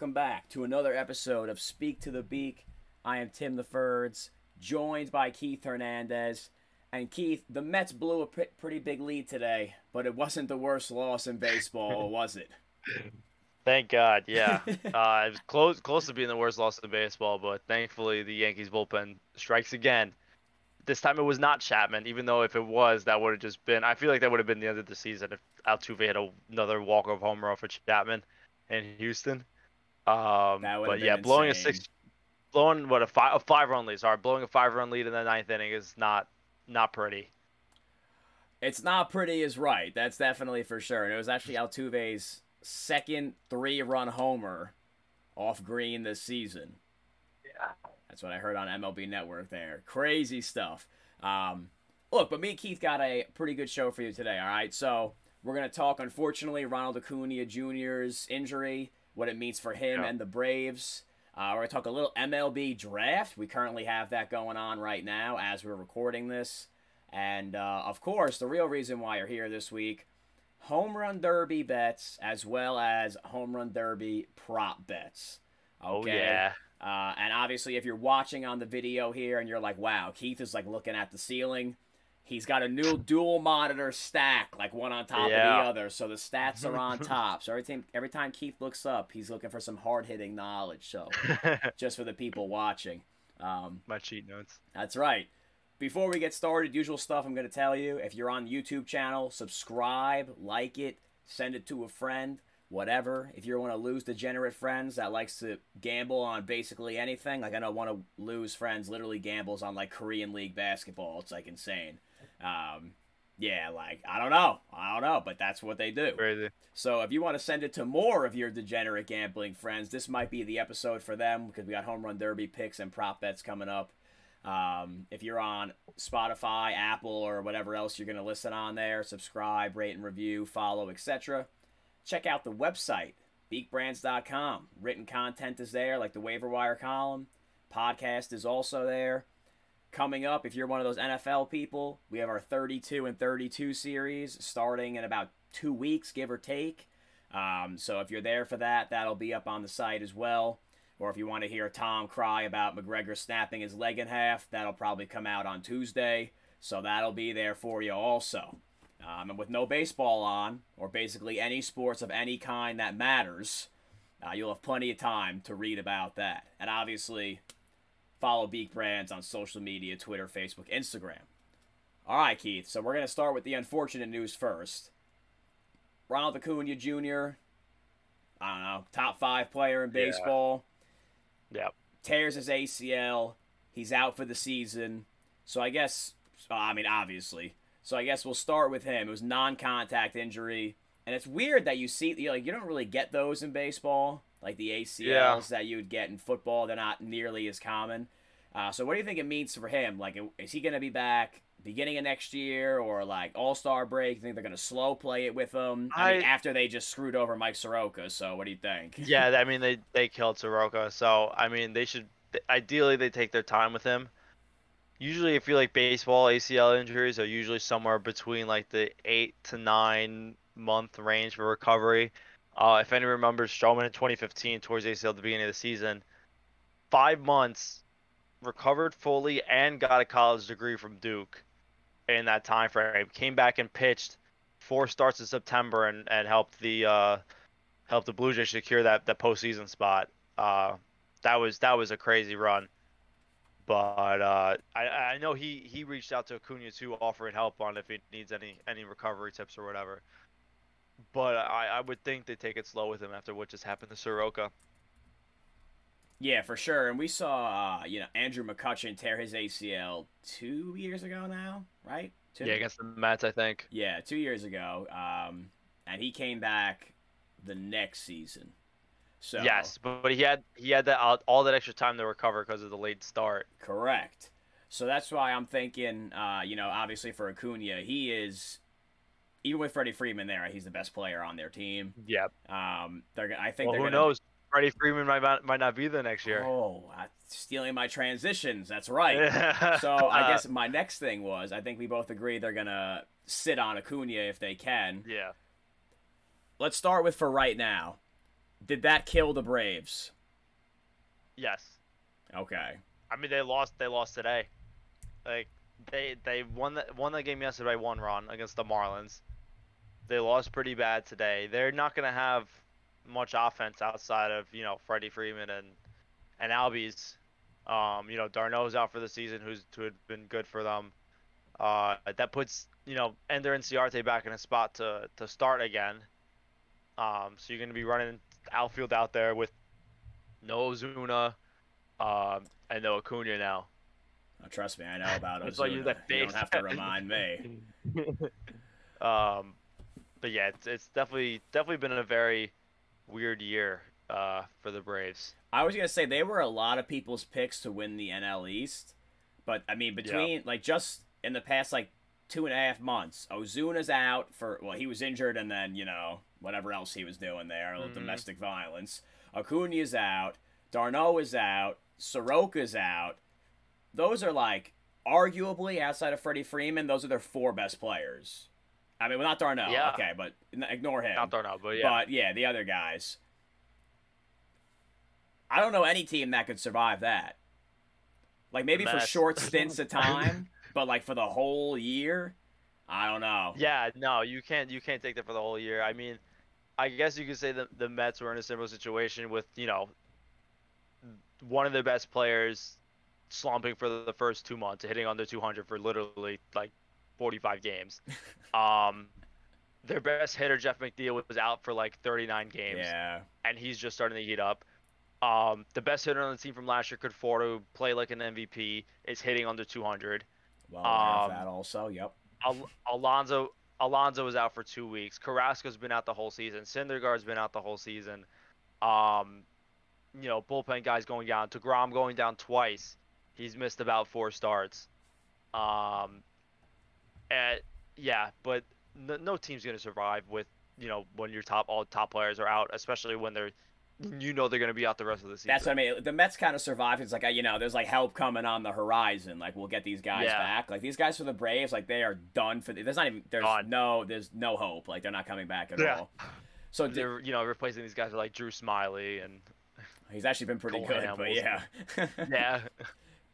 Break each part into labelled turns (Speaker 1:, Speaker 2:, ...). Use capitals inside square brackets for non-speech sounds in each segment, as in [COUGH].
Speaker 1: All right, everyone, welcome back to another episode of Speak to the Beak. I am Tim the Firds, joined by Keith Hernandez. And Keith, the Mets blew a p- pretty big lead today, but it wasn't the worst loss in baseball, [LAUGHS] was it?
Speaker 2: Thank God, yeah. [LAUGHS] uh, it was close, close to being the worst loss in baseball, but thankfully the Yankees bullpen strikes again. This time it was not Chapman, even though if it was, that would have just been. I feel like that would have been the end of the season if Altuve had another walk-off home run for Chapman in Houston. Um, but yeah, blowing
Speaker 1: insane.
Speaker 2: a six, blowing what a five, a five-run lead. Sorry, blowing a five-run lead in the ninth inning is not not pretty.
Speaker 1: It's not pretty is right. That's definitely for sure. And it was actually Altuve's second three-run homer off green this season.
Speaker 2: Yeah.
Speaker 1: That's what I heard on MLB Network there. Crazy stuff. Um, look, but me and Keith got a pretty good show for you today, all right? So we're going to talk, unfortunately, Ronald Acuna Jr.'s injury, what it means for him
Speaker 2: Yeah.
Speaker 1: and the Braves. Uh, we're going to talk a little MLB draft. We currently have that going on right now as we're recording this. And, uh, of course, the real reason why you're here this week home run derby bets as well as home run derby prop bets.
Speaker 2: Oh yeah.
Speaker 1: Uh, and obviously, if you're watching on the video here and you're like, wow, Keith is like looking at the ceiling, he's got a new dual monitor stack, like one on top
Speaker 2: Yeah.
Speaker 1: of the other. So the stats are on [LAUGHS] top. So every time, every time Keith looks up, he's looking for some hard hitting knowledge. So [LAUGHS] just for the people watching. Um,
Speaker 2: My cheat notes.
Speaker 1: that's right. Before we get started, usual stuff I'm going to tell you. If you're on the YouTube channel, subscribe, like it, send it to a friend, whatever. If you're one of lose degenerate friends that likes to gamble on basically anything, like I know one of lose friends literally gambles on like Korean League basketball. It's like insane. Um, yeah, like I don't know, I don't know, but that's what they do.
Speaker 2: Crazy.
Speaker 1: So if you want to send it to more of your degenerate gambling friends, this might be the episode for them because we got home run derby picks and prop bets coming up. Um, if you're on Spotify, Apple, or whatever else you're going to listen on there, subscribe, rate and review, follow, etc. Check out the website, beakbrands.com. Written content is there, like the waiver wire column. Podcast is also there. Coming up, if you're one of those NFL people, we have our 32 and 32 series starting in about two weeks, give or take. Um, so if you're there for that, that'll be up on the site as well. Or if you want to hear Tom cry about McGregor snapping his leg in half, that'll probably come out on Tuesday. So that'll be there for you also. Um, and with no baseball on, or basically any sports of any kind that matters, uh, you'll have plenty of time to read about that. And obviously, follow Beak Brands on social media Twitter, Facebook, Instagram. All right, Keith. So we're going to start with the unfortunate news first. Ronald Acuna Jr., I don't know, top five player in
Speaker 2: Yeah.
Speaker 1: baseball,
Speaker 2: Yep.
Speaker 1: tears his ACL. He's out for the season. So I guess, I mean, obviously. So I guess we'll start with him. It was non-contact injury, and it's weird that you see, you know, like you don't really get those in baseball, like the ACLs that you would get in football. They're not nearly as common. Uh, so what do you think it means for him? Like, is he going to be back beginning of next year or like All Star break? You think they're going to slow play it with him? I, mean, after they just screwed over Mike Soroka. So what do you think?
Speaker 2: Yeah, [LAUGHS] I mean they they killed Soroka, so I mean they should ideally they take their time with him. Usually, I feel like baseball ACL injuries are usually somewhere between like the eight to nine month range for recovery. Uh, if anyone remembers Stroman in 2015 towards ACL at the beginning of the season, five months recovered fully and got a college degree from Duke in that time frame. Came back and pitched four starts in September and, and helped the uh, helped the Blue Jays secure that that postseason spot. Uh, that was that was a crazy run. But uh, I I know he he reached out to Acuna too, offering help on if he needs any any recovery tips or whatever. But I, I would think they take it slow with him after what just happened to Soroka.
Speaker 1: Yeah, for sure. And we saw, uh, you know, Andrew McCutchen tear his ACL two years ago now, right? Two?
Speaker 2: Yeah, against the Mets, I think.
Speaker 1: Yeah, two years ago. Um, and he came back the next season. So
Speaker 2: Yes, but, but he had he had that all, all that extra time to recover because of the late start.
Speaker 1: correct. So that's why I'm thinking, uh, you know, obviously for Acuna, he is even with Freddie Freeman there, he's the best player on their team.
Speaker 2: Yeah.
Speaker 1: Um, they're I think
Speaker 2: Well,
Speaker 1: they're
Speaker 2: who
Speaker 1: gonna,
Speaker 2: knows? Freddie Freeman might not, might not be there next year.
Speaker 1: Oh, uh, stealing my transitions. That's right. [LAUGHS] So I guess my next thing was I think we both agree they're gonna sit on Acuna if they can.
Speaker 2: Yeah.
Speaker 1: Let's start with for right now. Did that kill the Braves?
Speaker 2: Yes.
Speaker 1: Okay.
Speaker 2: I mean, they lost. They lost today. Like they they won the won the game yesterday one run against the Marlins. They lost pretty bad today. They're not gonna have much offense outside of you know Freddie Freeman and and Albies. Um, you know d'Arnaud's out for the season, who's who had been good for them. Uh, that puts you know Ender Inciarte back in a spot to to start again. Um, so you're gonna be running outfield out there with no Ozuna, um, and no Acuna now.
Speaker 1: Oh, trust me, I know about [LAUGHS]
Speaker 2: That's why
Speaker 1: Ozuna.
Speaker 2: you're that
Speaker 1: You don't have to remind me. [LAUGHS] [LAUGHS]
Speaker 2: um, but yeah, it's, it's definitely definitely been a very weird year uh, for the Braves.
Speaker 1: I was gonna say they were a lot of people's picks to win the NL East, but I mean between like just in the past like two and a half months, Ozuna's out for well he was injured and then you know whatever else he was doing there,
Speaker 2: Mhm.
Speaker 1: domestic violence. Acuna's out, d'Arnaud is out, Soroka's out. Those are like arguably outside of Freddie Freeman, those are their four best players. I mean, well, not d'Arnaud,
Speaker 2: Yeah.
Speaker 1: okay, but ignore him.
Speaker 2: Not d'Arnaud, but yeah,
Speaker 1: But yeah, the other guys. I don't know any team that could survive that. Like maybe for short stints of [LAUGHS] time, but like for the whole year, I don't know.
Speaker 2: yeah, no, you can't you can't take that for the whole year. I mean, I guess you could say that the Mets were in a similar situation with you know one of their best players slumping for the first two months, hitting under 200 for literally like 45 games. [LAUGHS] um, their best hitter Jeff McNeil was out for like 39 games.
Speaker 1: Yeah.
Speaker 2: and he's just starting to heat up. Um, the best hitter on the team from last year, Conforto, play like an MVP, is hitting under 200.
Speaker 1: Well,
Speaker 2: Um,
Speaker 1: that also. Yep.
Speaker 2: Al- Alonso Alonso was out for two weeks. Carrasco's been out the whole season. Syndergaard's been out the whole season. Um, you know, bullpen guys going down. Degrom going down twice. He's missed about four starts. Um, and yeah, but no, no team's gonna survive with you know when your top all top players are out, especially when they're you know they're gonna be out the rest of the season.
Speaker 1: That's what I mean. The Mets kind of survived. It's like you know, there's like help coming on the horizon. Like we'll get these guys
Speaker 2: Yeah.
Speaker 1: back. Like these guys for the Braves, like they are done for. The, there's not even. There's no. There's no hope. Like they're not coming back at
Speaker 2: Yeah.
Speaker 1: all. So
Speaker 2: they're you know replacing these guys with like Drew Smyly and
Speaker 1: he's actually been pretty
Speaker 2: Cole
Speaker 1: good.
Speaker 2: Hamels.
Speaker 1: But yeah. [LAUGHS]
Speaker 2: yeah.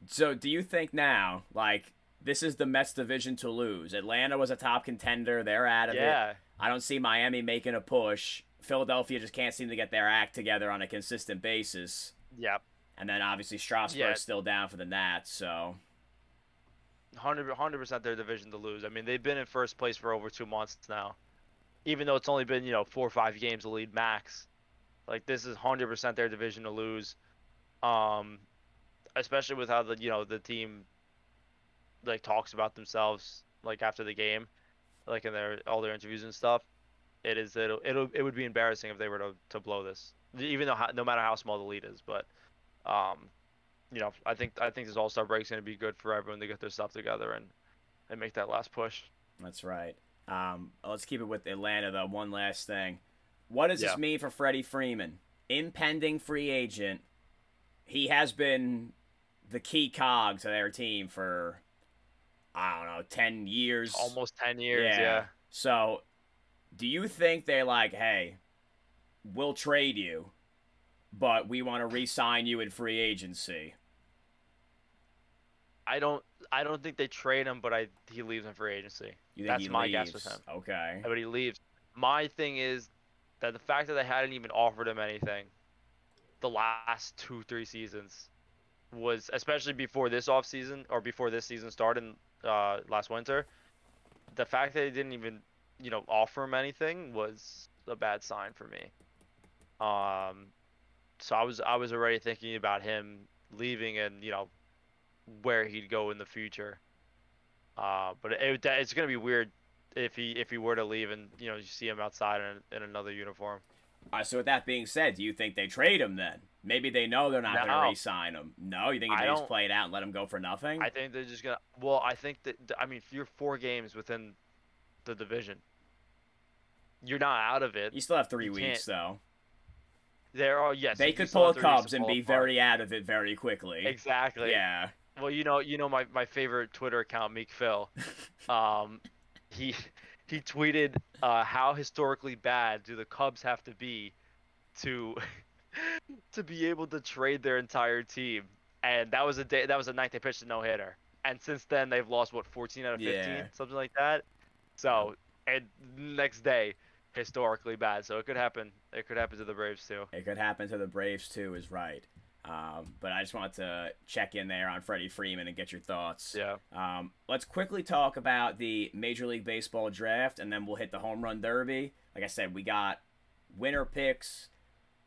Speaker 1: So, do you think now, like, this is the Mets division to lose? Atlanta was a top contender; they're out of it.
Speaker 2: Yeah.
Speaker 1: I don't see Miami making a push. Philadelphia just can't seem to get their act together on a consistent basis.
Speaker 2: Yep.
Speaker 1: And then obviously Strasburg's
Speaker 2: Yeah.
Speaker 1: still down for the Nats. So,
Speaker 2: 100 percent their division to lose. I mean, they've been in first place for over two months now, even though it's only been you know four or five games to lead max. Like this is 100 percent their division to lose, um, especially with how the you know the team like talks about themselves like after the game, like in their all their interviews and stuff. It is it'll, it'll it would be embarrassing if they were to, to blow this, even though no matter how small the lead is, but. Um, you know, I think I think this All Star break is going to be good for everyone to get their stuff together and and make that last push.
Speaker 1: that's right. Um, let's keep it with Atlanta, though. One last thing. What does
Speaker 2: Yeah.
Speaker 1: this mean for Freddie Freeman? Impending free agent. He has been the key cog to their team for, I don't know, 10 years.
Speaker 2: Almost ten years, yeah.
Speaker 1: So, do you think they're like, hey, we'll trade you, but we want to re-sign you in free agency?
Speaker 2: I don't I don't think they trade him, but I he leaves in free agency.
Speaker 1: You think
Speaker 2: That's my
Speaker 1: leaves?
Speaker 2: guess with him.
Speaker 1: Okay.
Speaker 2: But he leaves. My thing is that the fact that they hadn't even offered him anything the last two three seasons was especially before this off season or before this season started uh, last winter. The fact that they didn't even you know offer him anything was a bad sign for me. Um, so I was I was already thinking about him leaving and you know where he'd go in the future. Uh, but it, it's gonna be weird if he if he were to leave and you know you see him outside in, in another uniform.
Speaker 1: Right, so with that being said, do you think they trade him then? Maybe they know they're not going to re-sign him. No, you think they just play it out and let him go for nothing?
Speaker 2: I think they're just gonna. Well, I think that I mean if you're four games within the division, you're not out of it.
Speaker 1: you still have three
Speaker 2: you
Speaker 1: weeks though.
Speaker 2: There are yes.
Speaker 1: They could pull a
Speaker 2: have three weeks
Speaker 1: Cubs and be
Speaker 2: apart.
Speaker 1: very out of it very quickly.
Speaker 2: exactly.
Speaker 1: Yeah.
Speaker 2: Well, you know, you know my, my favorite Twitter account, Meek Phil. [LAUGHS] Um, he he tweeted, uh, "How historically bad do the Cubs have to be to to be able to trade their entire team, and that was a day that was a night they pitched a no hitter, and since then they've lost what 14 out of 15,
Speaker 1: Yeah.
Speaker 2: something like that. So and next day, historically bad. So it could happen. It could happen to the Braves too.
Speaker 1: It could happen to the Braves too, is right. Um, but I just wanted to check in there on Freddie Freeman and get your thoughts.
Speaker 2: Yeah.
Speaker 1: Um, let's quickly talk about the Major League Baseball draft, and then we'll hit the home run derby. Like I said, we got winner picks,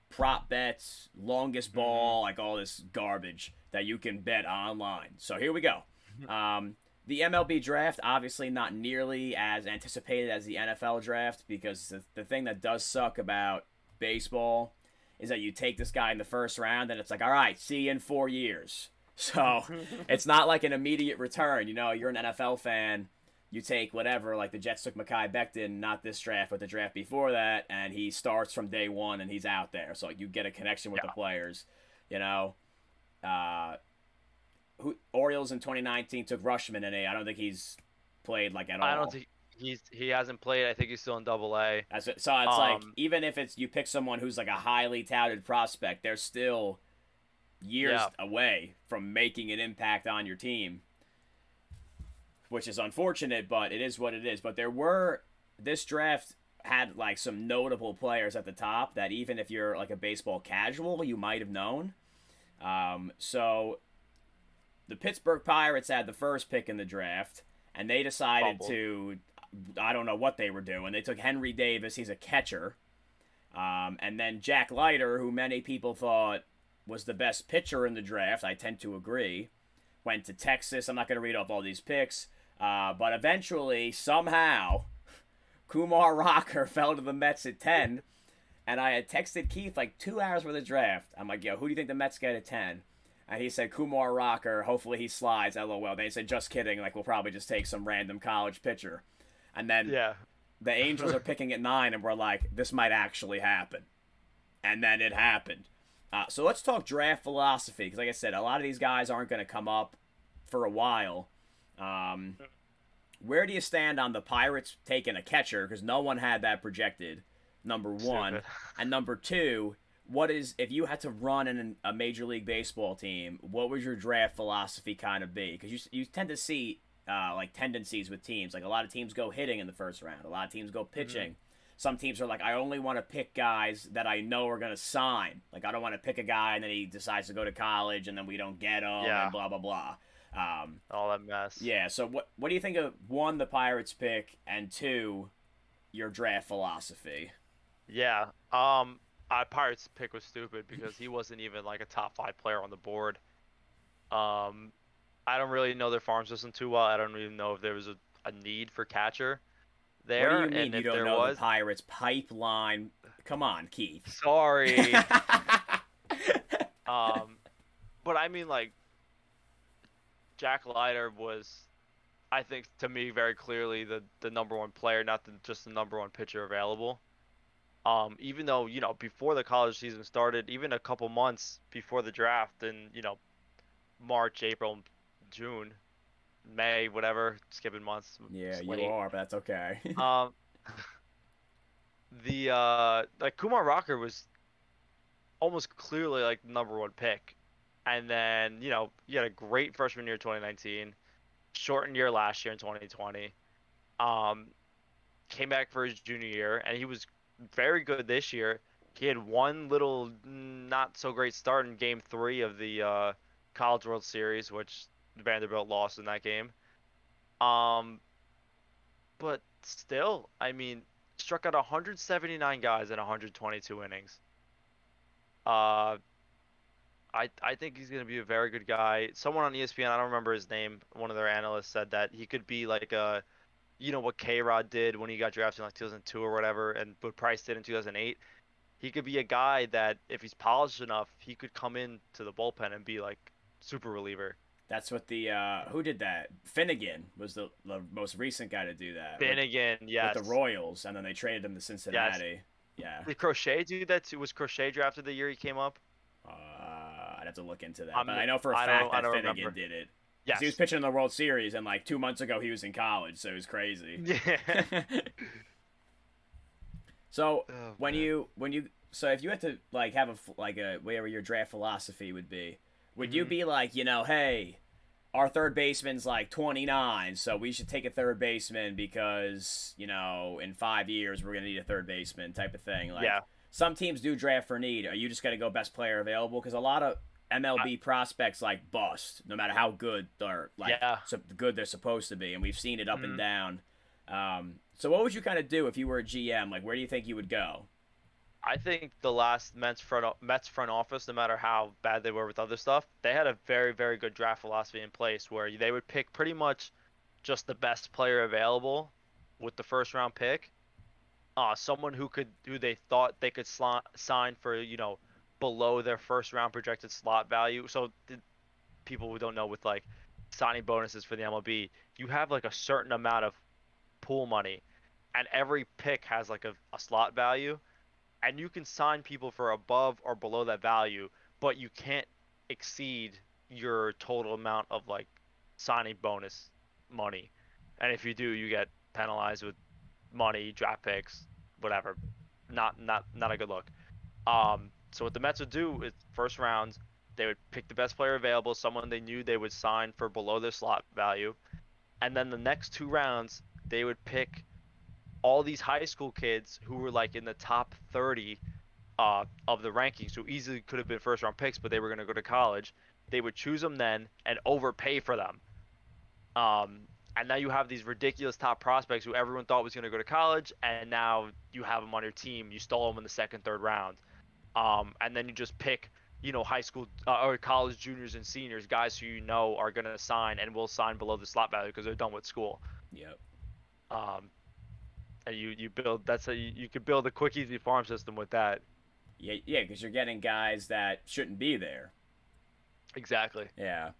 Speaker 1: prop bets, longest ball, like all this garbage that you can bet online. So here we go. Um, the MLB draft, obviously not nearly as anticipated as the NFL draft, because the, the thing that does suck about baseball is that you take this guy in the first round and it's like, all right, see you in four years. [LAUGHS] So [LAUGHS] it's not like an immediate return. You know, you're an NFL fan. You take whatever, like the Jets took Mekhi Becton, not this draft, but the draft before that, and he starts from day one and he's out there. So you get a connection with
Speaker 2: Yeah.
Speaker 1: the players. You know, uh, who Orioles in 2019 took Rutschman, and I don't think he's played like at all.
Speaker 2: I don't think he's he hasn't played. I think he's still in Double A.
Speaker 1: That's it. So it's like
Speaker 2: Um,
Speaker 1: even if it's you pick someone who's like a highly touted prospect, they're still years
Speaker 2: Yeah.
Speaker 1: away from making an impact on your team, which is unfortunate, but it is what it is. But there were this draft had like some notable players at the top that even if you're like a baseball casual, you might have known. Um, so the Pittsburgh Pirates had the first pick in the draft, and they decided to I don't know what they were doing. They took Henry Davis, he's a catcher. Um, and then Jack Leiter, who many people thought was the best pitcher in the draft, I tend to agree, went to Texas. I'm not going to read off all these picks, uh, but eventually, somehow, Kumar Rocker [LAUGHS] fell to the Mets at 10. And I had texted Keith like two hours for the draft. I'm like, yo, who do you think the Mets get at 10? And he said, Kumar Rocker, hopefully he slides, lol. They said, just kidding, like, we'll probably just take some random college pitcher. And then
Speaker 2: Yeah.
Speaker 1: the Angels are picking at nine, and we're like, this might actually happen. And then it happened. Uh, so let's talk draft philosophy, because like I said, a lot of these guys aren't going to come up for a while. Um, where do you stand on the Pirates taking a catcher? Because no one had that projected. Number one, and number two, what is if you had to run in a major league baseball team? What would your draft philosophy kind of be? Because you you tend to see uh, like tendencies with teams. Like a lot of teams go hitting in the first round. A lot of teams go pitching. Some teams are like, I only want to pick guys that I know are going to sign. Like I don't want to pick a guy and then he decides to go to college and then we don't get him
Speaker 2: Yeah.
Speaker 1: and blah blah blah. Um,
Speaker 2: All that mess.
Speaker 1: yeah. So what what do you think of one the Pirates pick and two your draft philosophy?
Speaker 2: Yeah. Um, uh, Pirates pick was stupid because he wasn't even like a top five player on the board. Um, I don't really know their farm system too well. I don't even know if there was a, a need for catcher there.
Speaker 1: what do you mean
Speaker 2: and
Speaker 1: you don't know
Speaker 2: was,
Speaker 1: the Pirates pipeline? Come on, Keith.
Speaker 2: sorry. [LAUGHS] um, but I mean like Jack Leiter was, I think to me very clearly the the number one player, not the, just the number one pitcher available. Um, even though you know before the college season started, even a couple months before the draft, in you know March, April, June, May, whatever, skipping months.
Speaker 1: yeah, you are, but that's okay. [LAUGHS]
Speaker 2: Um, the uh, like Kumar Rocker was almost clearly like the number one pick, and then you know you had a great freshman year 2019, shortened year last year in 2020, um, came back for his junior year, and he was very good this year. He had one little not so great start in Game Three of the uh, College World Series, which Vanderbilt lost in that game. Um, but still, I mean, struck out 179 guys in 122 innings. Uh, I I think he's gonna be a very good guy. Someone on ESPN, I don't remember his name, one of their analysts said that he could be like a, you know what K Rod did when he got drafted in like 2002 or whatever, and what Price did in 2008. He could be a guy that if he's polished enough, he could come in to the bullpen and be like super reliever.
Speaker 1: that's what the uh, who did that? Finnegan was the, the most recent guy to do that. with-
Speaker 2: Finnegan, yes.
Speaker 1: with the Royals, and then they traded him to Cincinnati. Yeah,
Speaker 2: Did Crochet do that too? Was Crochet drafted the year he came up?
Speaker 1: uh, have to look into that,
Speaker 2: I'm
Speaker 1: but I know for a
Speaker 2: I
Speaker 1: fact that Finnegan
Speaker 2: remember.
Speaker 1: did it.
Speaker 2: Yes.
Speaker 1: He was pitching in the World Series, and like two months ago, he was in college, so it was crazy. [LAUGHS]
Speaker 2: Yeah. [LAUGHS]
Speaker 1: so
Speaker 2: Oh,
Speaker 1: when
Speaker 2: man.
Speaker 1: you when you So if you had to like have a like a whatever your draft philosophy would be, would you
Speaker 2: Mhm.
Speaker 1: be like, you know, hey, our third baseman's like 29, so we should take a third baseman because, you know, in 5 years we're going to need a third baseman type of thing. Like
Speaker 2: Yeah.
Speaker 1: some teams do draft for need. Are you just to go best player available cuz a lot of MLB prospects like bust no matter how good they're like
Speaker 2: Yeah.
Speaker 1: so good they're supposed to be and we've seen it up and
Speaker 2: Mhm.
Speaker 1: down. Um, so what would you kind of do if you were a GM? Like where do you think you would go?
Speaker 2: I think the last Mets front Mets front office, no matter how bad they were with other stuff, they had a very very good draft philosophy in place where they would pick pretty much just the best player available with the first round pick. Uh, someone who could who they thought they could sign for you know below their first round projected slot value. So people who don't know with like signing bonuses for the MLB, you have like a certain amount of pool money, and every pick has like a, a slot value and you can sign people for above or below that value, but you can't exceed your total amount of like signing bonus money. And if you do, you get penalized with money, draft picks, whatever. Not not not a good look. Um, so what the Mets would do is first rounds, they would pick the best player available, someone they knew they would sign for below their slot value, and then the next two rounds they would pick all these high school kids who were like in the top 30 uh, of the rankings, who easily could have been first round picks, but they were going to go to college. They would choose them then and overpay for them. Um, and now you have these ridiculous top prospects who everyone thought was going to go to college, and now you have them on your team. You stole them in the second, third round, um, and then you just pick, you know, high school uh, or college juniors and seniors, guys who you know are going to sign and will sign below the slot value because they're done with school.
Speaker 1: Yep.
Speaker 2: Um, and you you build that's how you, you could build a quick easy farm system with that.
Speaker 1: Yeah, yeah, because you're getting guys that shouldn't be there.
Speaker 2: Exactly.
Speaker 1: Yeah.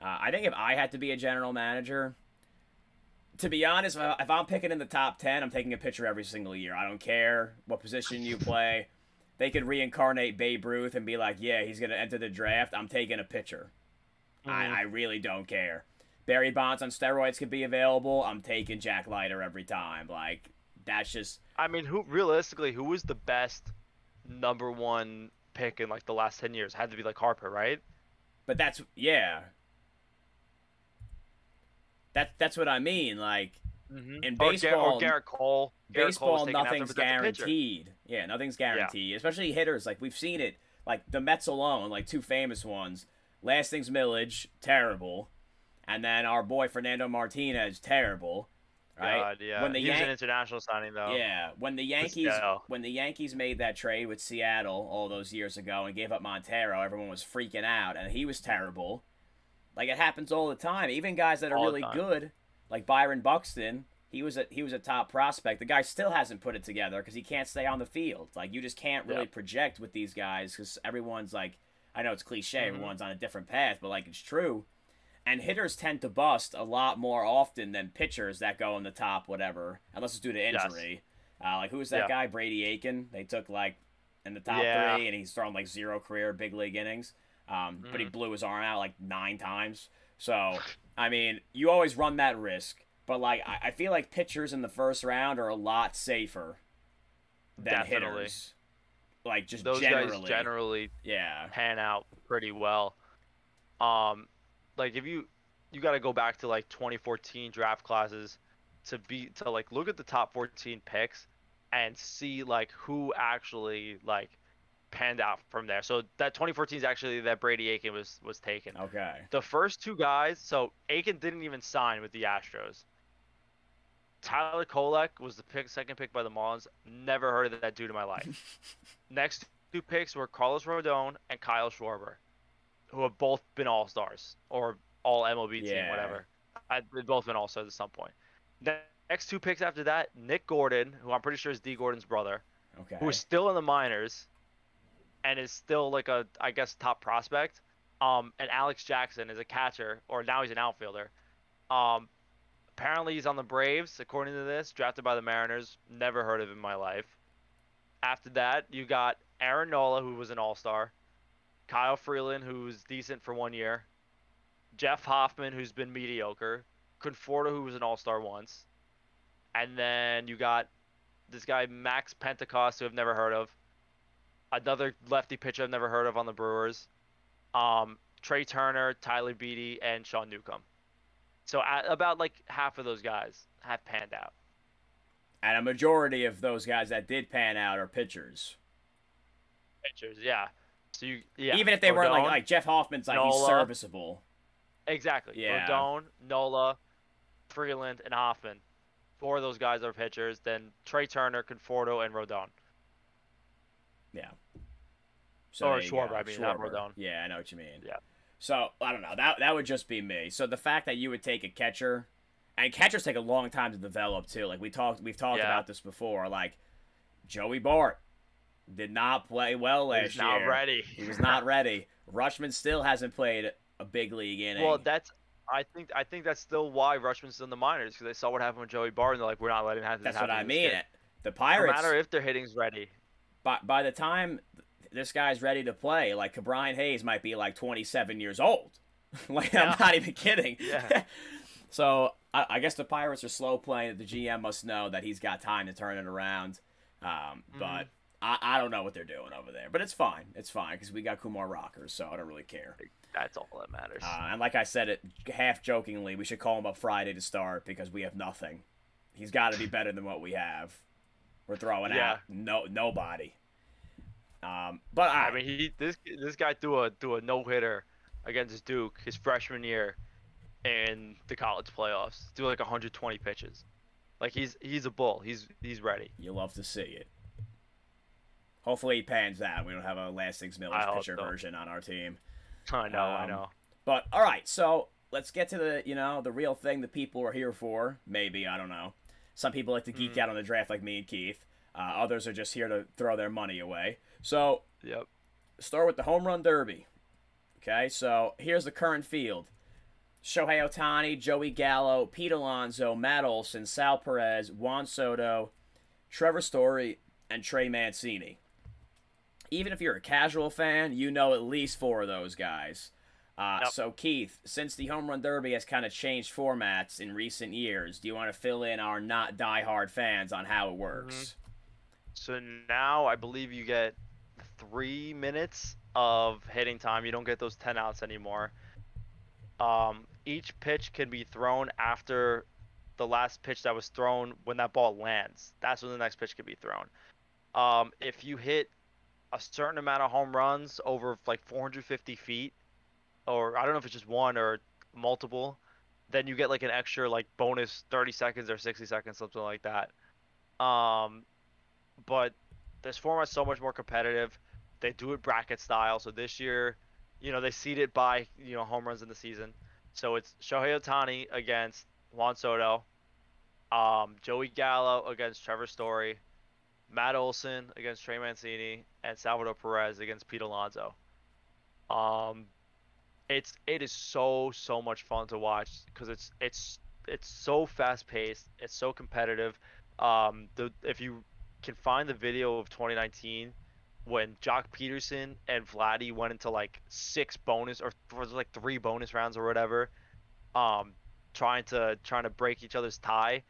Speaker 1: Uh, I think if I had to be a general manager, to be honest, if I'm picking in the top 10, I'm taking a pitcher every single year. I don't care what position you play. They could reincarnate Babe Ruth and be like, yeah, he's going to enter the draft. I'm taking a pitcher.
Speaker 2: Mhm.
Speaker 1: I, I really don't care. Barry Bonds on steroids could be available. I'm taking Jack Leiter every time. Like, that's just.
Speaker 2: I mean, who realistically, who was the best number one pick in like the last ten years? Had to be like Harper, right?
Speaker 1: But that's. Yeah. That, that's what I mean. Like,
Speaker 2: Mm-hmm.
Speaker 1: In
Speaker 2: or, Gar-
Speaker 1: baseball-
Speaker 2: or Gerrit Cole. Garrett
Speaker 1: baseball nothing's guaranteed yeah nothing's guaranteed especially hitters like we've seen it like the mets alone like two famous ones. Lastings Milledge terrible. And then our boy fernando martinez terrible right?
Speaker 2: God, yeah.
Speaker 1: when the
Speaker 2: he was an international signing though.
Speaker 1: yeah when the yankees when the yankees made that trade with seattle all those years ago and gave up montero everyone was freaking out and he was terrible. Like it happens all the time. Even guys that are
Speaker 2: All
Speaker 1: really good like byron buxton he was a he was a top prospect. The guy still hasn't put it together because he can't stay on the field. Like you just can't really
Speaker 2: Yeah.
Speaker 1: project with these guys because everyone's like, I know it's cliche,
Speaker 2: Mhm.
Speaker 1: everyone's on a different path, but like it's true. And hitters tend to bust a lot more often than pitchers that go in the top whatever, unless it's due to
Speaker 2: Yes.
Speaker 1: injury. Uh, like who was that
Speaker 2: Yeah.
Speaker 1: guy? Brady Aiken. They took like in the top
Speaker 2: Yeah.
Speaker 1: three, and he's thrown like zero career big league innings. Um, but he
Speaker 2: Mhm.
Speaker 1: blew his arm out like nine times. So I mean, you always run that risk. But like, I, I feel like pitchers in the first round are a lot safer than
Speaker 2: Definitely.
Speaker 1: hitters. Like just
Speaker 2: Those
Speaker 1: generally,
Speaker 2: guys generally
Speaker 1: yeah,
Speaker 2: pan out pretty well. Um, like if you you got to go back to like 2014 draft classes to be to like look at the top 14 picks and see like who actually like panned out from there. So that 2014 is actually that Brady Aiken was was taken.
Speaker 1: okay,
Speaker 2: The first two guys, so Aiken didn't even sign with the Astros. Tyler Kolek was the pick, second pick by the Marlins. Never heard of that dude in my life. [LAUGHS] Next two picks were Carlos Rodon and Kyle Schwarber, who have both been All Stars or All MLB team, whatever. I, they've both been All Stars at some point. Next two picks after that, Nick Gordon, who I'm pretty sure is D Gordon's brother,
Speaker 1: okay,
Speaker 2: who is still in the minors and is still like a I guess top prospect. Um, and Alex Jackson is a catcher, or now he's an outfielder. Um, apparently he's on the Braves, according to this, drafted by the Mariners. Never heard of him in my life. After that, you got Aaron Nola, who was an All Star, Kyle Freeland, who's decent for one year, Jeff Hoffman, who's been mediocre, Conforto, who was an All Star once, and then you got this guy Max Pentecost, who I've never heard of, another lefty pitcher I've never heard of on the Brewers, um, Trea Turner, Tyler Beede, and Sean Newcomb. So about like half of those guys have panned out.
Speaker 1: And a majority of those guys that did pan out are pitchers.
Speaker 2: Pitchers, yeah. So you, yeah.
Speaker 1: Even if they weren't like like Jeff Hoffman's like he's serviceable.
Speaker 2: exactly.
Speaker 1: Yeah.
Speaker 2: Rodon, Nola, Freeland, and Hoffman. Four of those guys are pitchers. Then Trea Turner, Conforto, and Rodon.
Speaker 1: Yeah.
Speaker 2: Or
Speaker 1: there
Speaker 2: Schwarber,
Speaker 1: go.
Speaker 2: I mean, not Rodon.
Speaker 1: Yeah, I know what you mean.
Speaker 2: Yeah.
Speaker 1: So I don't know. That that would just be me. So the fact that you would take a catcher, and catchers take a long time to develop too. Like we talked, we've talked
Speaker 2: Yeah.
Speaker 1: about this before. Like Joey Bart did not play well last
Speaker 2: He's not ready.
Speaker 1: He was not ready. Rutschman still hasn't played a big league inning.
Speaker 2: Well, that's. I think I think that's still why Rutschman's in the minors because they saw what happened with Joey Bart and they're like, we're not letting that
Speaker 1: that's
Speaker 2: happen
Speaker 1: what I mean.
Speaker 2: kid."
Speaker 1: The
Speaker 2: No
Speaker 1: Pirates.
Speaker 2: matter if their hitting's ready.
Speaker 1: by, by the time this guy's ready to play, like Brian Hayes might be like 27 years old. [LAUGHS] like
Speaker 2: Yeah.
Speaker 1: I'm not even kidding.
Speaker 2: Yeah. [LAUGHS]
Speaker 1: so I, I guess the Pirates are slow playing. The GM must know that he's got time to turn it around. Um,
Speaker 2: Mm-hmm.
Speaker 1: But I, I don't know what they're doing over there. But it's fine. It's fine because we got Kumar Rockers, so I don't really care.
Speaker 2: That's all that matters.
Speaker 1: Uh, and like I said it half jokingly, we should call him up Friday to start because we have nothing. He's got to be better than what we have. We're throwing
Speaker 2: Yeah.
Speaker 1: out no nobody. Um, but I,
Speaker 2: I mean, he this this guy threw a threw a no hitter against Duke his freshman year in the college playoffs. Threw like 120 pitches. Like he's he's a bull. He's he's ready.
Speaker 1: you love to see it. Hopefully he pans out. We don't have a Last Six
Speaker 2: I
Speaker 1: Millers pitcher
Speaker 2: so.
Speaker 1: version on our team. [LAUGHS]
Speaker 2: I know, I
Speaker 1: Um,
Speaker 2: know.
Speaker 1: But all right, so let's get to the you know the real thing the people are here for. Maybe I don't know. Some people like to geek
Speaker 2: Mm.
Speaker 1: out on the draft, like me and Keith. Uh, others are just here to throw their money away. So
Speaker 2: Yep.
Speaker 1: start with the home run derby. Okay, so here's the current field: Shohei Ohtani, Joey Gallo, Pete Alonso, Matt Olson, Sal Perez, Juan Soto, Trevor Story, and Trey Mancini. Even if you're a casual fan, you know at least four of those guys. Uh,
Speaker 2: Yep.
Speaker 1: So, Keith, since the home run derby has kind of changed formats in recent years, do you want to fill in our not diehard fans on how it works?
Speaker 2: So now I believe you get three minutes of hitting time. You don't get those 10 outs anymore. Um, each pitch can be thrown after the last pitch that was thrown when that ball lands. That's when the next pitch can be thrown. Um, if you hit a certain amount of home runs over like 450 feet, or I don't know if it's just one or multiple, then you get like an extra like bonus 30 seconds or 60 seconds, something like that. Um, but this format's so much more competitive. They do it bracket style. So this year, you know, they seed it by you know home runs in the season. So it's Shohei Ohtani against Juan Soto, um, Joey Gallo against Trevor Story, Matt Olson against Trey Mancini, and Salvador Perez against Pete Alonso. Um, it's it is so so much fun to watch because it's it's it's so fast paced. It's so competitive. Um, the if you can find the video of 2019 when Joc Pederson and Vladdy went into like six bonus or was like three bonus rounds or whatever, um, trying to trying to break each other's tie.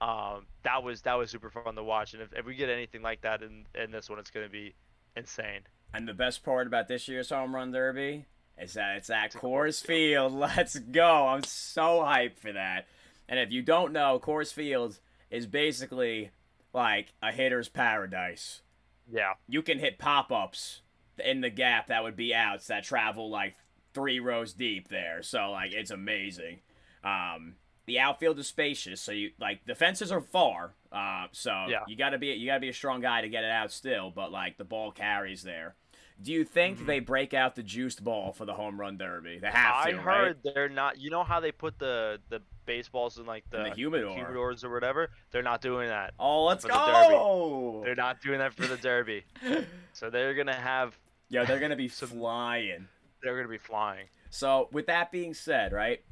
Speaker 2: Um, that was that was super fun to watch, and if, if we get anything like that in in this one, it's gonna be insane.
Speaker 1: And the best part about this year's home run derby is that it's at
Speaker 2: It's
Speaker 1: Coors
Speaker 2: Coors
Speaker 1: Field. [LAUGHS] Let's go! I'm so hyped for that. And if you don't know, Coors Field is basically like a hitter's paradise.
Speaker 2: Yeah,
Speaker 1: You can hit pop ups in the gap that would be outs that travel like three rows deep there. So like it's amazing. Um, the outfield is spacious, so you like the fences are far. Uh, so
Speaker 2: Yeah.
Speaker 1: you gotta be you gotta be a strong guy to get it out still. But like the ball carries there. Do you think
Speaker 2: Mhm.
Speaker 1: they break out the juiced ball for the home run derby? They have
Speaker 2: I
Speaker 1: to,
Speaker 2: heard they're not. You know how they put the the baseballs and like the,
Speaker 1: In the humidor.
Speaker 2: humidors or whatever? They're not doing that.
Speaker 1: Oh, let's
Speaker 2: for the
Speaker 1: go!
Speaker 2: They're not doing that for the derby. [LAUGHS] So they're gonna have.
Speaker 1: Yeah, they're gonna be [LAUGHS]
Speaker 2: So-
Speaker 1: flying.
Speaker 2: They're gonna be flying.
Speaker 1: So, with that being said, right?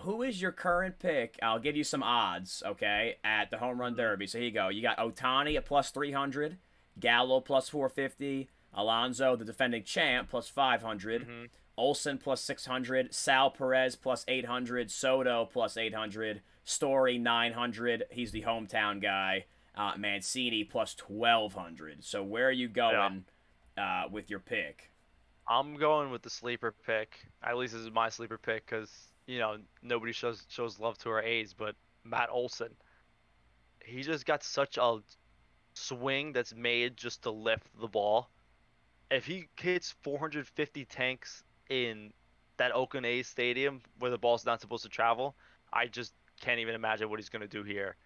Speaker 1: Who is your current pick? I'll give you some odds, okay, at the home run derby. So here you go. You got Ohtani at plus 300, Gallo plus 450, Alonso, the defending champ, plus 500,
Speaker 2: Mhm.
Speaker 1: Olson plus 600, Sal Perez plus 800, Soto plus 800, Story 900. He's the hometown guy. Uh, Mancini plus 1200. So where are you going uh, with your pick?
Speaker 2: I'm going with the sleeper pick. At least this is my sleeper pick because you know nobody shows shows love to our A's, but Matt Olson. He just got such a swing that's made just to lift the ball. If he hits 450 tanks in that Oakland A's stadium where the ball's not supposed to travel, I just can't even imagine what he's going to do here.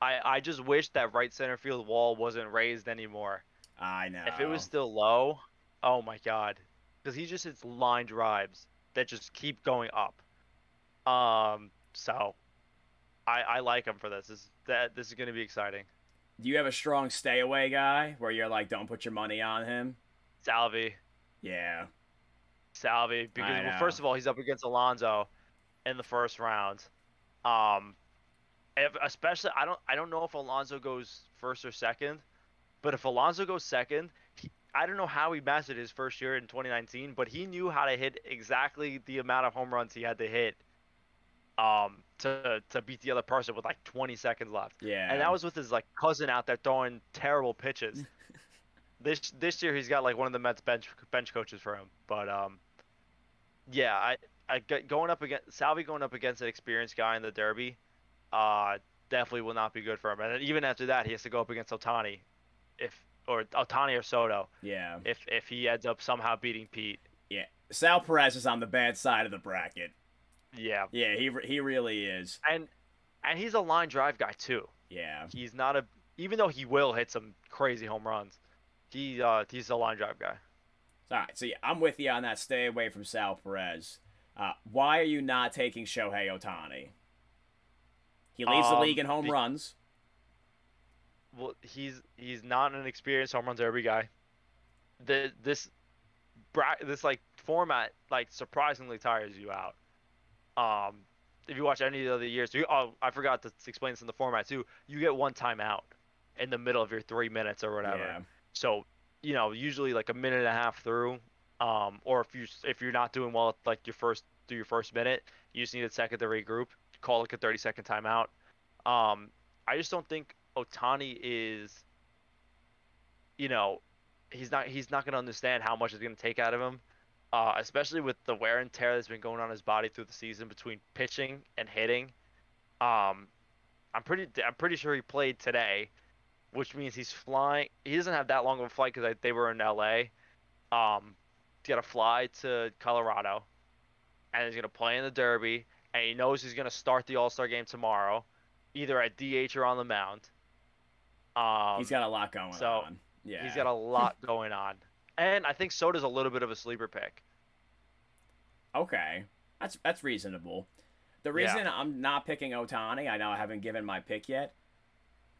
Speaker 2: I, I just wish that right center field wall wasn't raised anymore.
Speaker 1: I know.
Speaker 2: If it was still low, oh my god, because he just hits line drives that just keep going up. Um, so I I like him for this. This that this is going to be exciting.
Speaker 1: Do you have a strong stay away guy where you're like, don't put your money on him?
Speaker 2: Salvy.
Speaker 1: Yeah.
Speaker 2: Salvy, because well, first of all, he's up against Alonso in the first round. Um, if, especially I don't I don't know if Alonso goes first or second, but if Alonso goes second, he, I don't know how he mastered his first year in 2019, but he knew how to hit exactly the amount of home runs he had to hit, um, to to beat the other person with like 20 seconds left.
Speaker 1: Yeah.
Speaker 2: And that was with his like cousin out there throwing terrible pitches. [LAUGHS] this this year he's got like one of the Mets bench bench coaches for him. But um, yeah, I I going up against Salvy going up against an experienced guy in the Derby, uh, definitely will not be good for him. And then even after that, he has to go up against Ohtani, if or Ohtani or Soto,
Speaker 1: Yeah.
Speaker 2: if if he ends up somehow beating Pete.
Speaker 1: Yeah. Sal Perez is on the bad side of the bracket.
Speaker 2: Yeah,
Speaker 1: Yeah, he he really is.
Speaker 2: and and he's a line drive guy too.
Speaker 1: Yeah.
Speaker 2: He's not a even though he will hit some crazy home runs, he uh he's a line drive guy.
Speaker 1: All right, so yeah, I'm with you on that. Stay away from Sal Perez. Uh, why are you not taking Shohei Ohtani? He leads the
Speaker 2: Um,
Speaker 1: league in home
Speaker 2: be-
Speaker 1: runs.
Speaker 2: Well, he's he's not an experienced home runs every guy. The this this like format like surprisingly tires you out. Um, if you watch any of the other years, you, oh, I forgot to explain this in the format too. You get one timeout in the middle of your three minutes or whatever.
Speaker 1: Yeah.
Speaker 2: So you know, usually like a minute and a half through, um, or if you if you're not doing well like your first through your first minute, you just need a second to regroup. Call like a 30 second timeout. Um, I just don't think Ohtani is, you know, he's not he's not gonna understand how much it's gonna take out of him, uh, especially with the wear and tear that's been going on his body through the season between pitching and hitting. Um, I'm pretty I'm pretty sure he played today, which means he's flying. He doesn't have that long of a flight because they were in L.A. Um, he's got to fly to Colorado, and he's gonna play in the Derby, and he knows he's gonna start the All Star game tomorrow, either at DH or on the mound. Um,
Speaker 1: He's got a lot going
Speaker 2: so,
Speaker 1: on. Yeah.
Speaker 2: He's got a [LAUGHS] lot going on. And I think Soto's a little bit of a sleeper pick.
Speaker 1: Okay, that's that's reasonable. The
Speaker 2: Yeah.
Speaker 1: reason I'm not picking Ohtani, I know I haven't given my pick yet,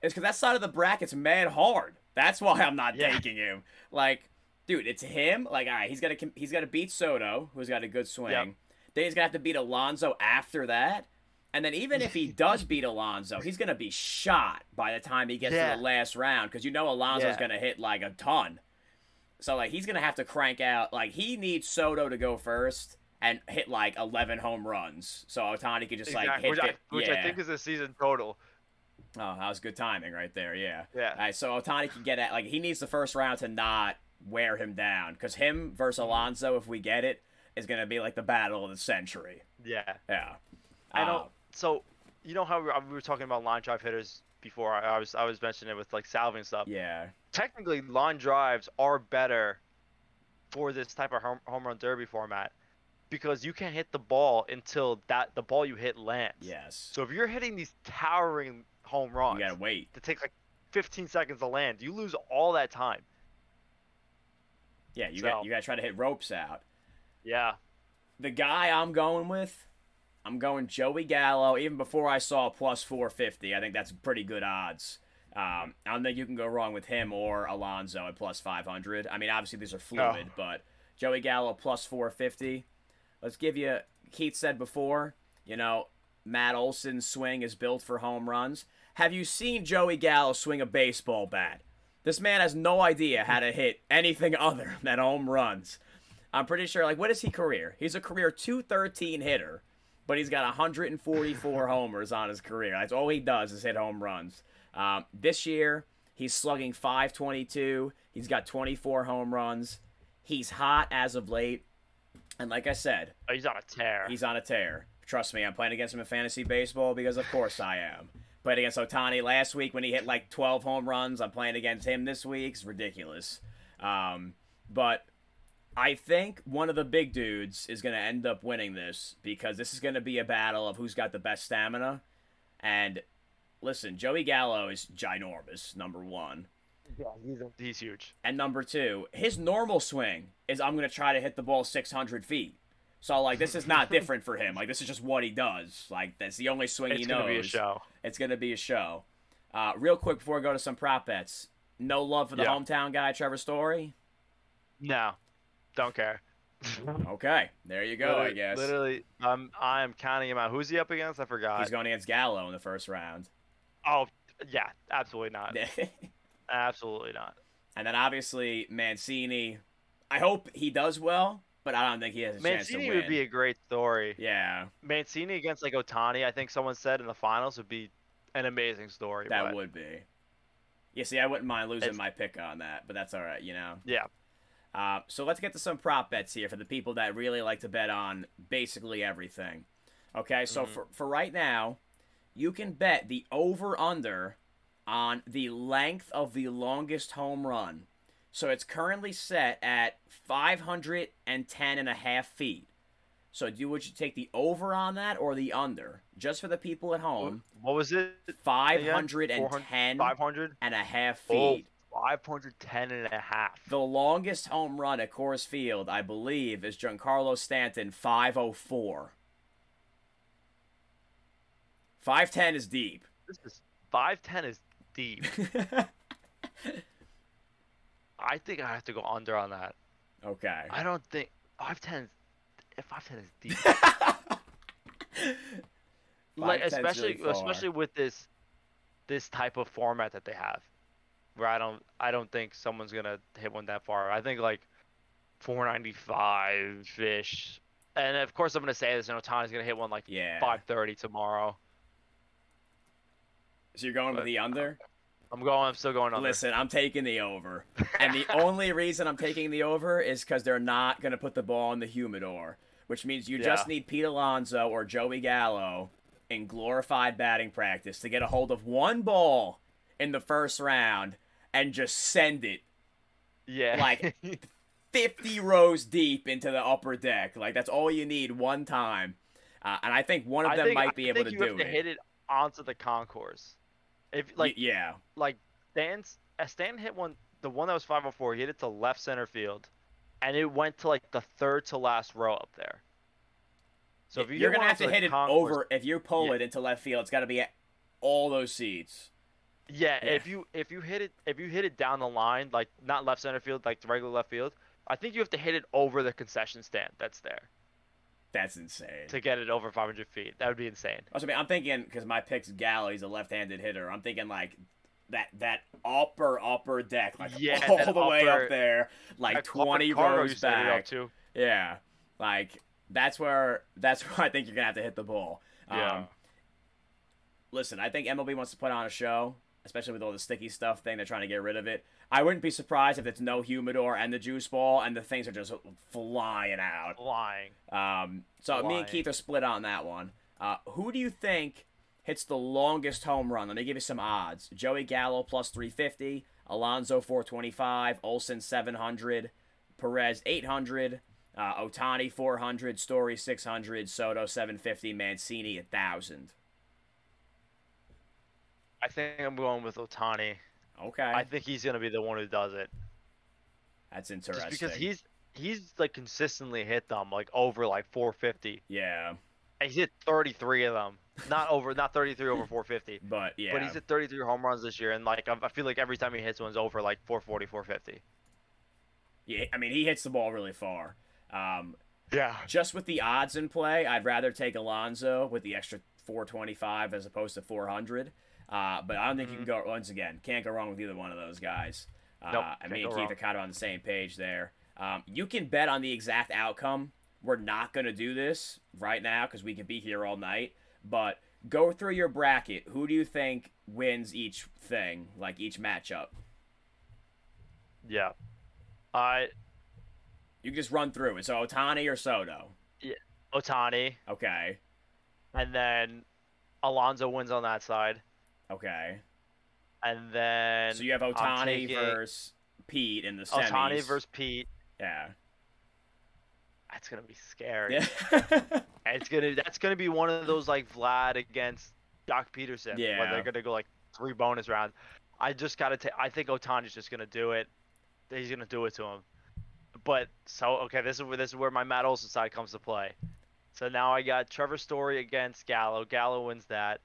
Speaker 1: is because that side of the bracket's mad hard. That's why I'm not
Speaker 2: Yeah.
Speaker 1: taking him. Like, dude, it's him. Like, all right, he's got to he's got to beat Soto, who's got a good swing.
Speaker 2: Yep.
Speaker 1: Then he's gonna have to beat Alonso after that. And then even if he [LAUGHS] does beat Alonso, he's gonna be shot by the time he gets
Speaker 2: Yeah.
Speaker 1: to the last round because you know Alonso's
Speaker 2: Yeah.
Speaker 1: gonna hit like a ton. So like he's gonna have to crank out like he needs Soto to go first and hit like eleven home runs. So Ohtani could just like hit
Speaker 2: Which, I, which
Speaker 1: yeah.
Speaker 2: I think is a season total.
Speaker 1: Oh, that was good timing right there. Yeah.
Speaker 2: Yeah.
Speaker 1: All right, so Ohtani can get at like he needs the first round to not wear him down because him versus Alonso, if we get it, is gonna be like the battle of the century.
Speaker 2: Yeah.
Speaker 1: Yeah.
Speaker 2: I
Speaker 1: Uh,
Speaker 2: know. So, you know how we were, we were talking about line drive hitters before? I, I was I was mentioning it with like Salvy and stuff.
Speaker 1: Yeah.
Speaker 2: Technically, line drives are better for this type of home, home run derby format because you can't hit the ball until that the ball you hit lands.
Speaker 1: Yes.
Speaker 2: So if you're hitting these towering home runs
Speaker 1: you gotta wait.
Speaker 2: that take like 15 seconds to land, you lose all that time.
Speaker 1: Yeah, you
Speaker 2: So-
Speaker 1: got you gotta try to hit ropes out.
Speaker 2: Yeah.
Speaker 1: The guy I'm going with, I'm going Joey Gallo. Even before I saw plus 450, I think that's pretty good odds. Um, I don't think you can go wrong with him or Alonso at plus 500. I mean, obviously these are fluid, but Joey Gallo plus 450. Let's give you. Keith said before, you know, Matt Olson's swing is built for home runs. Have you seen Joey Gallo swing a baseball bat? This man has no idea how to hit anything [LAUGHS] other than home runs. I'm pretty sure, like, what is he career? He's a career 213 hitter, but he's got 144 homers on his career. That's all he does is hit home runs. Um, this year, He's slugging 522. He's got 24 home runs. He's hot as of late. And like I said,
Speaker 2: Oh, he's on a tear.
Speaker 1: he's on a tear. Trust me, I'm playing against him in fantasy baseball because of course I am. Played against Ohtani last week when he hit like 12 home runs. I'm playing against him this week. It's ridiculous. Um, but I think one of the big dudes is going to end up winning this because this is going to be a battle of who's got the best stamina. And listen, Joey Gallo is ginormous, number one.
Speaker 2: yeah, he's, he's huge.
Speaker 1: And number two, his normal swing is I'm going to try to hit the ball 600 feet. So, like, this is not [LAUGHS] different for him. Like, this is just what he does. Like, that's the only swing
Speaker 2: It's
Speaker 1: he
Speaker 2: gonna
Speaker 1: knows.
Speaker 2: be a show.
Speaker 1: It's going to be a show. Uh, real quick before we go to some prop bets, no love for the
Speaker 2: Yeah.
Speaker 1: hometown guy, Trevor Story?
Speaker 2: No, don't care. [LAUGHS]
Speaker 1: Okay, there you go, I guess.
Speaker 2: Literally, I'm I am counting him out. Who's he up against? I forgot.
Speaker 1: He's going against Gallo in the first round.
Speaker 2: Oh, yeah, absolutely not. [LAUGHS] Absolutely not.
Speaker 1: and then obviously Mancini. I hope he does well, but I don't think he has a chance to
Speaker 2: Mancini
Speaker 1: win.
Speaker 2: would be a great story.
Speaker 1: yeah,
Speaker 2: Mancini against like Ohtani, I think someone said in the finals would be an amazing story.
Speaker 1: that
Speaker 2: but,
Speaker 1: would be. Yeah, see, I wouldn't mind losing
Speaker 2: It's-
Speaker 1: my pick on that, but that's all right, you know.
Speaker 2: Yeah.
Speaker 1: Uh, so let's get to some prop bets here for the people that really like to bet on basically everything. Okay, so
Speaker 2: Mhm.
Speaker 1: for, for right now, you can bet the over under on the length of the longest home run. So it's currently set at 510 and a half feet. So do would you take the over on that or the under? Just for the people at home,
Speaker 2: What was it?
Speaker 1: 510
Speaker 2: 500?
Speaker 1: and a half
Speaker 2: Oh,
Speaker 1: feet.
Speaker 2: 510 and a half.
Speaker 1: The longest home run at Coors Field, I believe, is Giancarlo Stanton, 504. 510 is deep.
Speaker 2: This is 510 is deep. [LAUGHS] I think I have to go under on that.
Speaker 1: okay.
Speaker 2: I don't think 510 is 510 is deep. [LAUGHS] like
Speaker 1: 510's
Speaker 2: especially
Speaker 1: really
Speaker 2: especially with this this type of format that they have where I don't I don't think someone's going to hit one that far. I think like 495 ish. And of course I'm going to say this, you know, Tony's going to hit one like
Speaker 1: Yeah.
Speaker 2: 530 tomorrow.
Speaker 1: So you're going with
Speaker 2: but-
Speaker 1: the under?
Speaker 2: I'm going I'm still going under.
Speaker 1: Listen, I'm taking the over. [LAUGHS] And the only reason I'm taking the over is because they're not going to put the ball in the humidor, which means you just need Pete Alonso or Joey Gallo in glorified batting practice to get a hold of one ball in the first round and just send it
Speaker 2: yeah.
Speaker 1: like [LAUGHS] 50 rows deep into the upper deck. Like, that's all you need one time. Uh, and I think one of
Speaker 2: I
Speaker 1: them
Speaker 2: think,
Speaker 1: might
Speaker 2: I
Speaker 1: be able
Speaker 2: think
Speaker 1: to
Speaker 2: you
Speaker 1: do
Speaker 2: have to
Speaker 1: it.
Speaker 2: hit it onto the concourse. If
Speaker 1: Y-
Speaker 2: like
Speaker 1: yeah.
Speaker 2: like Stan's uh, Stan hit one the one that was 504 he hit it to left center field and it went to like the third to last row up there so if you
Speaker 1: you're gonna have to
Speaker 2: the
Speaker 1: hit it
Speaker 2: concourse-
Speaker 1: over if you pull
Speaker 2: Yeah.
Speaker 1: it into left field. It's got to be at all those seats.
Speaker 2: yeah,
Speaker 1: yeah.
Speaker 2: if you if you hit it if you hit it down the line like not left center field like the regular left field i think you have to hit it over the concession stand that's there
Speaker 1: That's insane.
Speaker 2: to get it over 500 feet that would be insane
Speaker 1: Also, I mean, I'm thinking because my pick's Gallo, he's a left-handed hitter. I'm thinking like that that upper upper deck, like
Speaker 2: Yeah,
Speaker 1: all the way up there, like 20 rows
Speaker 2: to
Speaker 1: back.
Speaker 2: too.
Speaker 1: Yeah, like that's where that's [LAUGHS] where I think you're gonna have to hit the ball.
Speaker 2: Yeah.
Speaker 1: Um, listen, I think MLB wants to put on a show, especially with all the sticky stuff thing. They're trying to get rid of it. I wouldn't be surprised if it's no humidor and the juice ball, and the things are just flying out.
Speaker 2: flying
Speaker 1: Um, so me and Keith are split on that one. Uh, who do you think hits the longest home run? Let me give you some odds. Joey Gallo plus 350, Alonso 425, Olson 700, Perez 800, uh, Ohtani 400, Story 600, Soto 750, Mancini 1000.
Speaker 2: i think i'm going with ohtani
Speaker 1: Okay,
Speaker 2: i think he's going to be the one who does it
Speaker 1: that's
Speaker 2: Just
Speaker 1: interesting.
Speaker 2: because he's he's like consistently hit them like over like 450.
Speaker 1: yeah,
Speaker 2: And he's hit 33 of them. Not over, not 33 over 450. [LAUGHS]
Speaker 1: but yeah,
Speaker 2: But he's hit 33 home runs this year, and like I I feel like every time he hits one's over like 440, 450.
Speaker 1: yeah. I mean, he hits the ball really far. Um,
Speaker 2: Yeah.
Speaker 1: just with the odds in play, I'd rather take Alonso with the extra 425 as opposed to 400. Uh, but I don't think you can go once again. Can't go wrong with either one of those guys. Uh,
Speaker 2: Mm-hmm. Nope,
Speaker 1: and me and Keith
Speaker 2: wrong.
Speaker 1: are kind of on the same page there. Um, you can bet on the exact outcome. We're not going to do this right now because we could be here all night. But go through your bracket. Who do you think wins each thing, like each matchup?
Speaker 2: Yeah. I
Speaker 1: You can just run through it. So Ohtani or Soto.
Speaker 2: Yeah, Ohtani,
Speaker 1: Okay.
Speaker 2: and then Alonso wins on that side,
Speaker 1: Okay.
Speaker 2: and then
Speaker 1: So you have
Speaker 2: Ohtani
Speaker 1: versus Pete in the semis.
Speaker 2: Ohtani versus Pete.
Speaker 1: Yeah.
Speaker 2: That's gonna be scary.
Speaker 1: Yeah. [LAUGHS]
Speaker 2: It's gonna that's gonna be one of those like Vlad against Joc Pederson.
Speaker 1: Yeah.
Speaker 2: Where they're gonna go like three bonus rounds. I just gotta take. I think Ohtani's just gonna do it. He's gonna do it to him. But so okay, this is where this is where my Matt Olson side comes to play. So now I got Trevor Story against Gallo. Gallo wins that.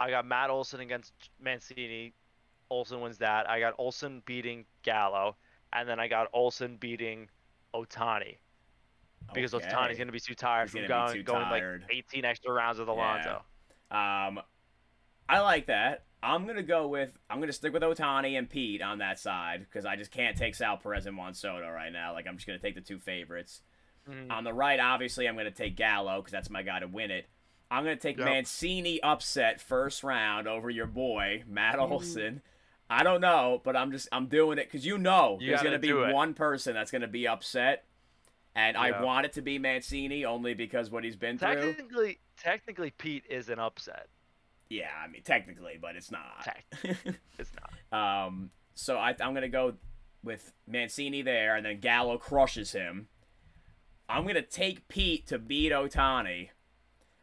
Speaker 2: I got Matt Olson against Mancini. Olson wins that. I got Olson beating Gallo, and then I got Olson beating Ohtani because
Speaker 1: Okay.
Speaker 2: Ohtani's gonna be too tired
Speaker 1: He's
Speaker 2: from going
Speaker 1: too
Speaker 2: going
Speaker 1: tired.
Speaker 2: like 18 extra rounds with Alonso.
Speaker 1: Um, I like that. I'm gonna go with I'm gonna stick with Ohtani and Pete on that side because I just can't take Sal Perez and Juan Soto right now. Like I'm just gonna take the two favorites.
Speaker 2: Mhm.
Speaker 1: On the right, obviously, I'm gonna take Gallo because that's my guy to win it. I'm gonna take
Speaker 2: Yep.
Speaker 1: Mancini upset first round over your boy Matt
Speaker 2: Mm.
Speaker 1: Olson. I don't know, but I'm just I'm doing it because you know
Speaker 2: You
Speaker 1: there's gonna be
Speaker 2: it.
Speaker 1: one person that's gonna be upset, and I want it to be Mancini only because what he's been through.
Speaker 2: Technically, technically, Pete is an upset.
Speaker 1: Yeah, I mean technically, but it's not.
Speaker 2: Tech- [LAUGHS] It's not.
Speaker 1: um, so I, I'm gonna go with Mancini there, and then Gallo crushes him. I'm gonna take Pete to beat Ohtani,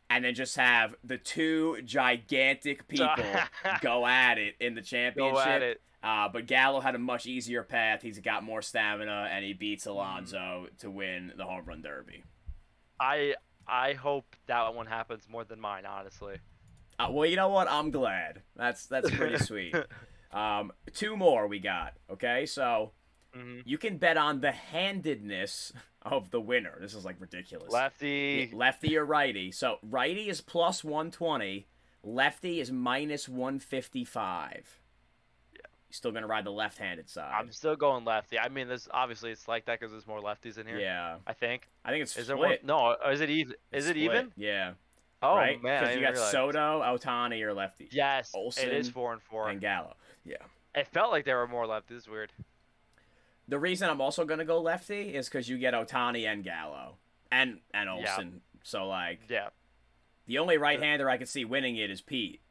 Speaker 1: and then just have the two gigantic [LAUGHS] people go at it in the championship.
Speaker 2: Go at it.
Speaker 1: Uh, but Gallo had a much easier path. He's got more stamina, and he beats Alonso to win the home run derby.
Speaker 2: I I hope that one happens more than mine, honestly.
Speaker 1: Uh, well, you know what? I'm glad. That's that's pretty [LAUGHS] sweet. Um, two more we got. Okay, so
Speaker 2: hmm
Speaker 1: you can bet on the handedness of the winner. This is like ridiculous.
Speaker 2: Lefty.
Speaker 1: lefty or righty. So righty is plus 120. Lefty is minus 155.
Speaker 2: Yeah.
Speaker 1: You're still gonna ride the left-handed side.
Speaker 2: I'm still going lefty. I mean, this obviously it's like that because there's more lefties in here.
Speaker 1: yeah,
Speaker 2: I think.
Speaker 1: I think it's
Speaker 2: Is
Speaker 1: split.
Speaker 2: there one? No. Is it even?
Speaker 1: It's
Speaker 2: Is it
Speaker 1: split.
Speaker 2: even?
Speaker 1: Yeah.
Speaker 2: Oh
Speaker 1: right?
Speaker 2: man, I
Speaker 1: you got
Speaker 2: realize.
Speaker 1: Soto, Ohtani, or lefty.
Speaker 2: Yes, it
Speaker 1: Olson
Speaker 2: is four and four.
Speaker 1: And Gallo. Yeah.
Speaker 2: It felt like there were more lefties. Weird.
Speaker 1: The reason I'm also gonna go lefty is because you get Ohtani and Gallo, and and
Speaker 2: Yeah.
Speaker 1: So like,
Speaker 2: Yeah.
Speaker 1: the only right-hander I can see winning it is Pete.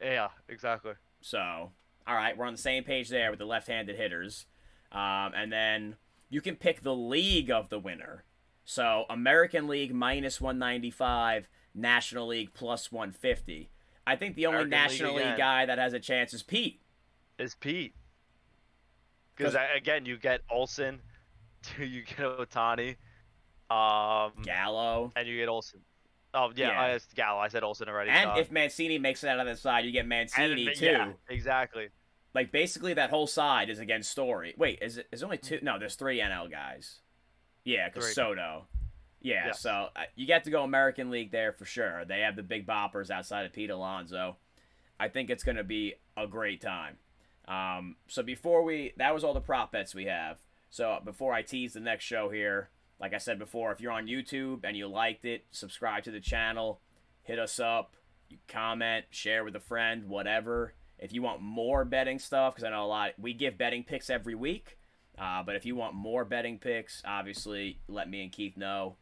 Speaker 2: Yeah. Exactly.
Speaker 1: So, all right, we're on the same page there with the left-handed hitters, um, and then you can pick the league of the winner. So, American League minus 195, National League plus 150. I think the only
Speaker 2: American
Speaker 1: National League
Speaker 2: again.
Speaker 1: guy that has a chance is Pete.
Speaker 2: Is Pete? Because again, you get Olson, [LAUGHS] you get Ohtani, um,
Speaker 1: Gallo.
Speaker 2: and you get Olson. Oh yeah,
Speaker 1: Yeah.
Speaker 2: I Gallo. I said Olson already.
Speaker 1: And if Mancini makes it out of the side, you get
Speaker 2: And-
Speaker 1: Mancini too.
Speaker 2: yeah, exactly.
Speaker 1: Like basically that whole side is against Story. Wait, is it? Is only two? No, there's three NL guys. Yeah, because Soto. Yeah, so uh, you got to go American League there for sure. They have the big boppers outside of Pete Alonso. I think it's going to be a great time. Um, so before we, that was all the prop bets we have. So before I tease the next show here, like I said before, if you're on YouTube and you liked it, subscribe to the channel, hit us up, you comment, share with a friend, whatever. If you want more betting stuff, because I know a lot, we give betting picks every week. Uh, but if you want more betting picks, obviously let me and Keith know.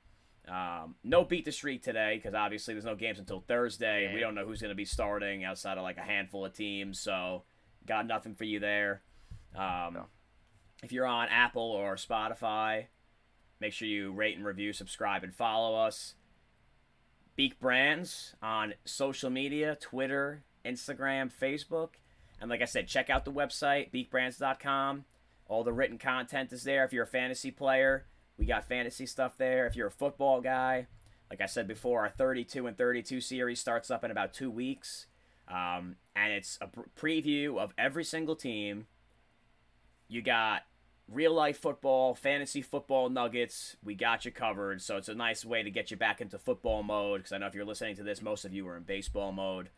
Speaker 1: Um, no beat the streak today because obviously there's no games until Thursday. and We don't know who's going to be starting outside of like a handful of teams. So got nothing for you there. Um,
Speaker 2: No.
Speaker 1: If you're on Apple or Spotify, make sure you rate and review, subscribe, and follow us. Beak Brands on social media Twitter, Instagram, Facebook. And like I said, check out the website, beakbrands.com. All the written content is there. If you're a fantasy player, we got fantasy stuff there. If you're a football guy, like I said before, our 32 and 32 series starts up in about two weeks. Um, and it's a pr- preview of every single team. You got real life football, fantasy football nuggets. We got you covered. So it's a nice way to get you back into football mode. Because I know if you're listening to this, most of you are in baseball mode.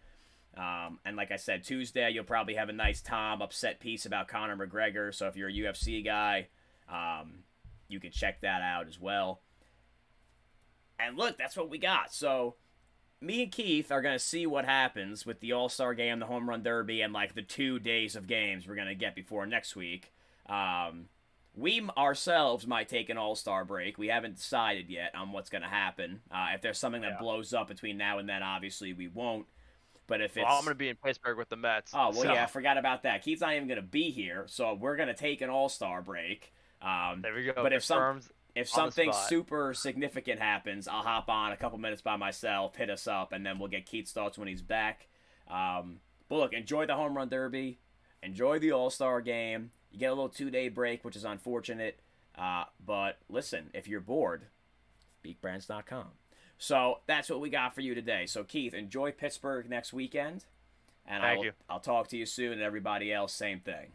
Speaker 1: Um, and like I said, Tuesday you'll probably have a nice Tom upset piece about Conor McGregor. So if you're a UFC guy, um, you can check that out as well. And look, that's what we got. So me and Keith are gonna see what happens with the All Star game, the Home Run Derby, and like the two days of games we're gonna get before next week. Um, we ourselves might take an All Star break. We haven't decided yet on what's gonna happen. Uh, if there's something that
Speaker 2: Yeah.
Speaker 1: blows up between now and then, obviously we won't. But if it's
Speaker 2: Well, I'm gonna be in Pittsburgh with the Mets.
Speaker 1: Oh well,
Speaker 2: so
Speaker 1: yeah, I forgot about that. Keith's not even gonna be here, so we're gonna take an All Star break. Um,
Speaker 2: There we go.
Speaker 1: But if some-. If something super significant happens, I'll hop on a couple minutes by myself, hit us up, and then we'll get Keith's thoughts when he's back. Um, but look, enjoy the home run derby, enjoy the All Star game. You get a little two day break, which is unfortunate. Uh, but listen, if you're bored, beakbrands.com. So that's what we got for you today. So Keith, enjoy Pittsburgh next weekend, and
Speaker 2: Thank
Speaker 1: I'll
Speaker 2: you.
Speaker 1: I'll talk to you soon. And everybody else, same thing.